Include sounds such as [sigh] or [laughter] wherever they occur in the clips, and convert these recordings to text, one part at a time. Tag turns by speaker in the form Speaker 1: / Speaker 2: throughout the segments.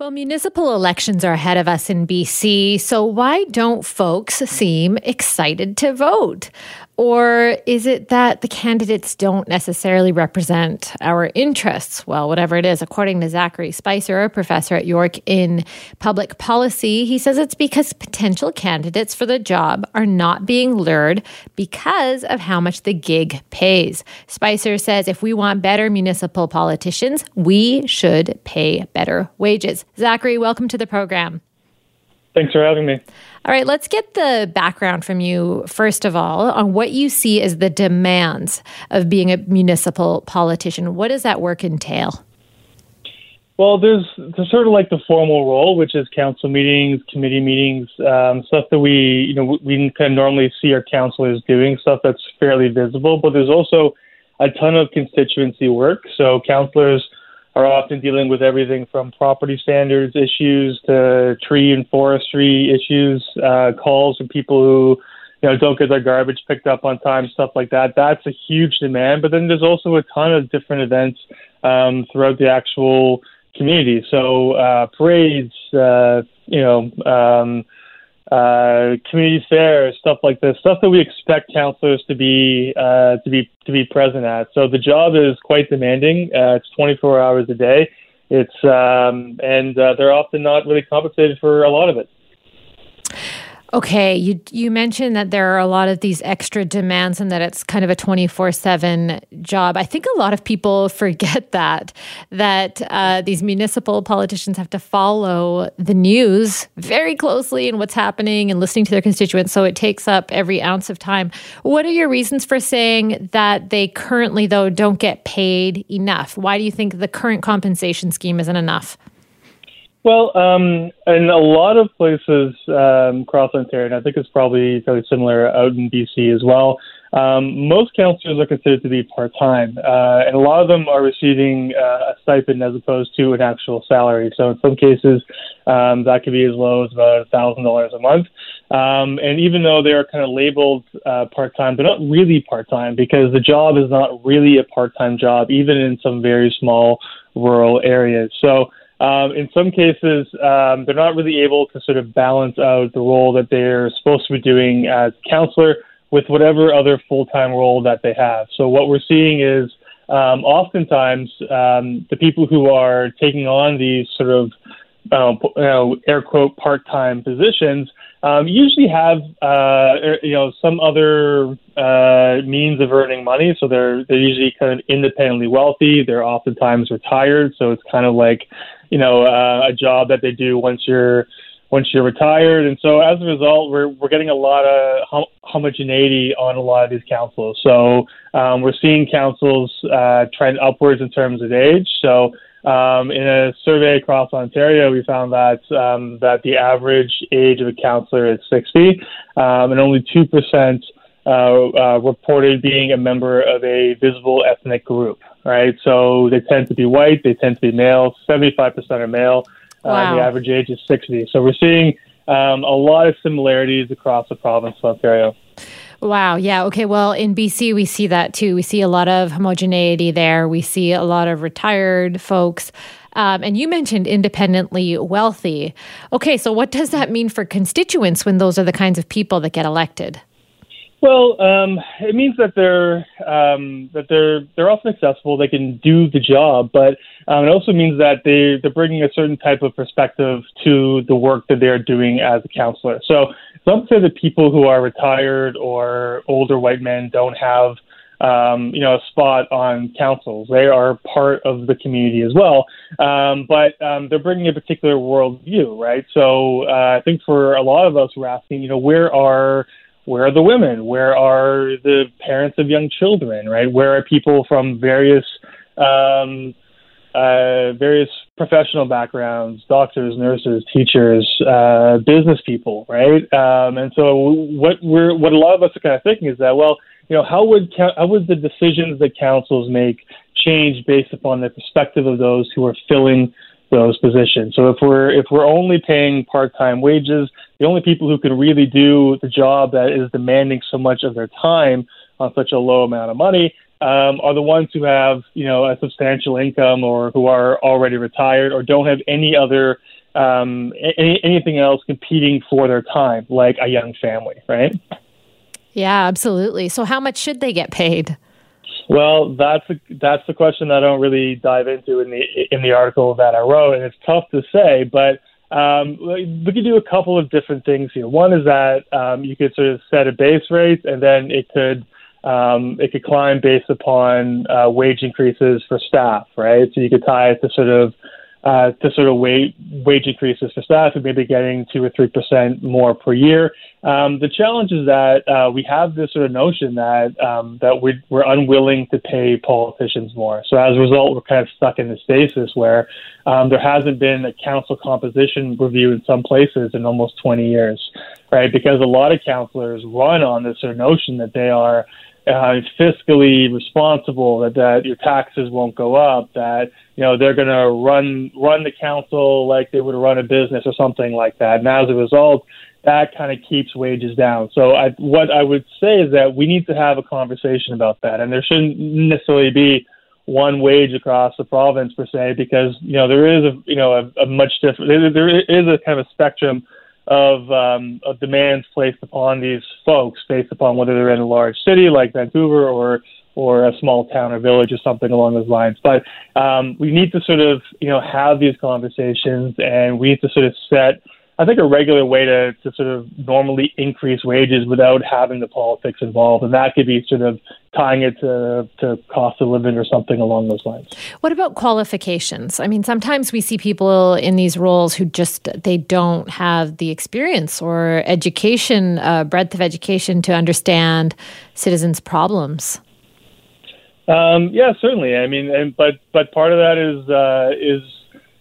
Speaker 1: Well, municipal elections are ahead of us in BC, so why don't folks seem excited to vote? Or is it that the candidates don't necessarily represent our interests? Well, whatever it is, according to Zachary Spicer, a professor at York in public policy, he says it's because potential candidates for the job are not being lured because of how much the gig pays. Spicer says if we want better municipal politicians, we should pay better wages. Zachary, welcome to the program.
Speaker 2: Thanks for having me.
Speaker 1: All right, let's get the background from you, first of all, on what you see as the demands of being a municipal politician. What does that work entail?
Speaker 2: Well, there's, there's sort of like the formal role, which is council meetings, committee meetings, um, stuff that we, you know, we can normally see our councilors doing, stuff that's fairly visible. But there's also a ton of constituency work. So councilors are often dealing with everything from property standards issues to tree and forestry issues, uh, calls from people who you know don't get their garbage picked up on time, stuff like that. That's a huge demand. But then there's also a ton of different events um, throughout the actual community. So uh, parades, uh, you know. Um, uh, community fairs, stuff like this, stuff that we expect counselors to be uh, to be to be present at. So the job is quite demanding. Uh, it's 24 hours a day. It's um, and uh, they're often not really compensated for a lot of it.
Speaker 1: Okay, you you mentioned that there are a lot of these extra demands and that it's kind of a 24/7 job. I think a lot of people [laughs] forget that that uh, these municipal politicians have to follow the news very closely and what's happening and listening to their constituents, so it takes up every ounce of time. What are your reasons for saying that they currently though don't get paid enough? Why do you think the current compensation scheme isn't enough?
Speaker 2: Well, um, in a lot of places um, across Ontario, and I think it's probably fairly similar out in BC as well. Um, most councillors are considered to be part time, uh, and a lot of them are receiving uh, a stipend as opposed to an actual salary. So, in some cases, um, that could be as low as about thousand dollars a month. Um, and even though they are kind of labeled uh, part time, they're not really part time because the job is not really a part time job, even in some very small rural areas. So. Um, in some cases, um, they're not really able to sort of balance out the role that they're supposed to be doing as counselor with whatever other full time role that they have. So, what we're seeing is um, oftentimes um, the people who are taking on these sort of uh, you know, air quote part time positions um, usually have uh, you know some other uh, means of earning money. So they're they're usually kind of independently wealthy. They're oftentimes retired. So it's kind of like you know uh, a job that they do once you're once you're retired. And so as a result, we're we're getting a lot of hom- homogeneity on a lot of these councils. So um, we're seeing councils uh, trend upwards in terms of age. So um, in a survey across Ontario, we found that um, that the average age of a counselor is 60, um, and only two percent uh, uh, reported being a member of a visible ethnic group. Right, so they tend to be white, they tend to be male. 75 percent are male. Wow. Uh, the average age is 60. So we're seeing um, a lot of similarities across the province of Ontario.
Speaker 1: Wow. Yeah. Okay. Well, in BC, we see that too. We see a lot of homogeneity there. We see a lot of retired folks. Um, and you mentioned independently wealthy. Okay. So, what does that mean for constituents when those are the kinds of people that get elected?
Speaker 2: Well, um, it means that they're um, that they're they're often accessible. They can do the job, but um, it also means that they they're bringing a certain type of perspective to the work that they're doing as a counselor. So some say that people who are retired or older white men don't have um, you know, a spot on councils. They are part of the community as well, um, but um, they're bringing a particular worldview, right? So uh, I think for a lot of us, we're asking, you know, where are where are the women? Where are the parents of young children? Right? Where are people from various um, uh, various professional backgrounds, doctors, nurses, teachers, uh, business people, right? Um, and so what we're what a lot of us are kind of thinking is that well, you know, how would how would the decisions that councils make change based upon the perspective of those who are filling those positions. So if we're if we're only paying part-time wages, the only people who can really do the job that is demanding so much of their time on such a low amount of money, um, are the ones who have, you know, a substantial income or who are already retired or don't have any other um, any, anything else competing for their time, like a young family, right?
Speaker 1: Yeah, absolutely. So, how much should they get paid?
Speaker 2: Well, that's a, that's the question that I don't really dive into in the in the article that I wrote, and it's tough to say. But um, we could do a couple of different things here. One is that um, you could sort of set a base rate, and then it could um, it could climb based upon uh, wage increases for staff, right? So you could tie it to sort of uh, to sort of wage wage increases for staff and maybe getting two or three percent more per year. Um, the challenge is that uh, we have this sort of notion that um, that we're, we're unwilling to pay politicians more. So as a result, we're kind of stuck in this stasis where um, there hasn't been a council composition review in some places in almost 20 years, right? Because a lot of councillors run on this sort of notion that they are uh, fiscally responsible, that, that your taxes won't go up, that you know they're going to run run the council like they would run a business or something like that. And as a result, that kind of keeps wages down. So I, what I would say is that we need to have a conversation about that, and there shouldn't necessarily be one wage across the province per se, because you know there is a you know a, a much different there, there is a kind of a spectrum of um, of demands placed upon these folks based upon whether they're in a large city like Vancouver or or a small town or village or something along those lines. But um, we need to sort of you know have these conversations and we need to sort of set I think a regular way to, to sort of normally increase wages without having the politics involved, and that could be sort of tying it to, to cost of living or something along those lines.
Speaker 1: What about qualifications? I mean, sometimes we see people in these roles who just they don't have the experience or education, uh, breadth of education to understand citizens' problems.
Speaker 2: Um, yeah, certainly. I mean, and but but part of that is uh, is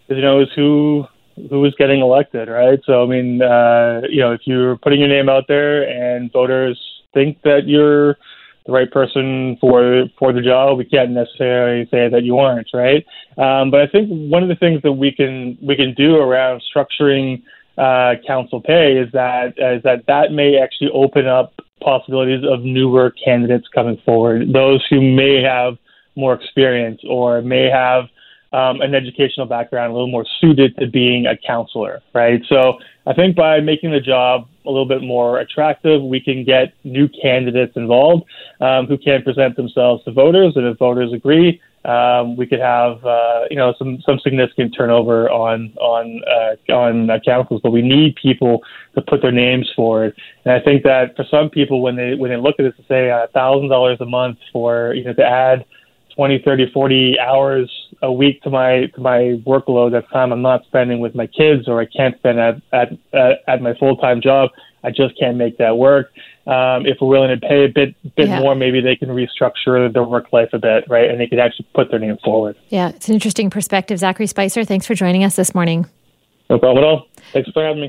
Speaker 2: you know is who who is getting elected, right? So I mean, uh, you know, if you're putting your name out there and voters think that you're the right person for for the job, we can't necessarily say that you aren't, right? Um, but I think one of the things that we can we can do around structuring uh, council pay is that is that that may actually open up possibilities of newer candidates coming forward, those who may have more experience or may have um, an educational background a little more suited to being a counselor, right? So I think by making the job a little bit more attractive, we can get new candidates involved um, who can present themselves to voters, and if voters agree, um, we could have uh, you know some some significant turnover on on uh, on uh, councils. But we need people to put their names forward, and I think that for some people, when they when they look at this and say a thousand dollars a month for you know to add 20, 30, 40 hours a week to my to my workload. That time I'm not spending with my kids, or I can't spend at at at, at my full time job. I just can't make that work. Um, if we're willing to pay a bit bit yeah. more, maybe they can restructure their work life a bit, right? And they can actually put their name forward.
Speaker 1: Yeah, it's an interesting perspective. Zachary Spicer, thanks for joining us this morning.
Speaker 2: No problem at all. Thanks for having me.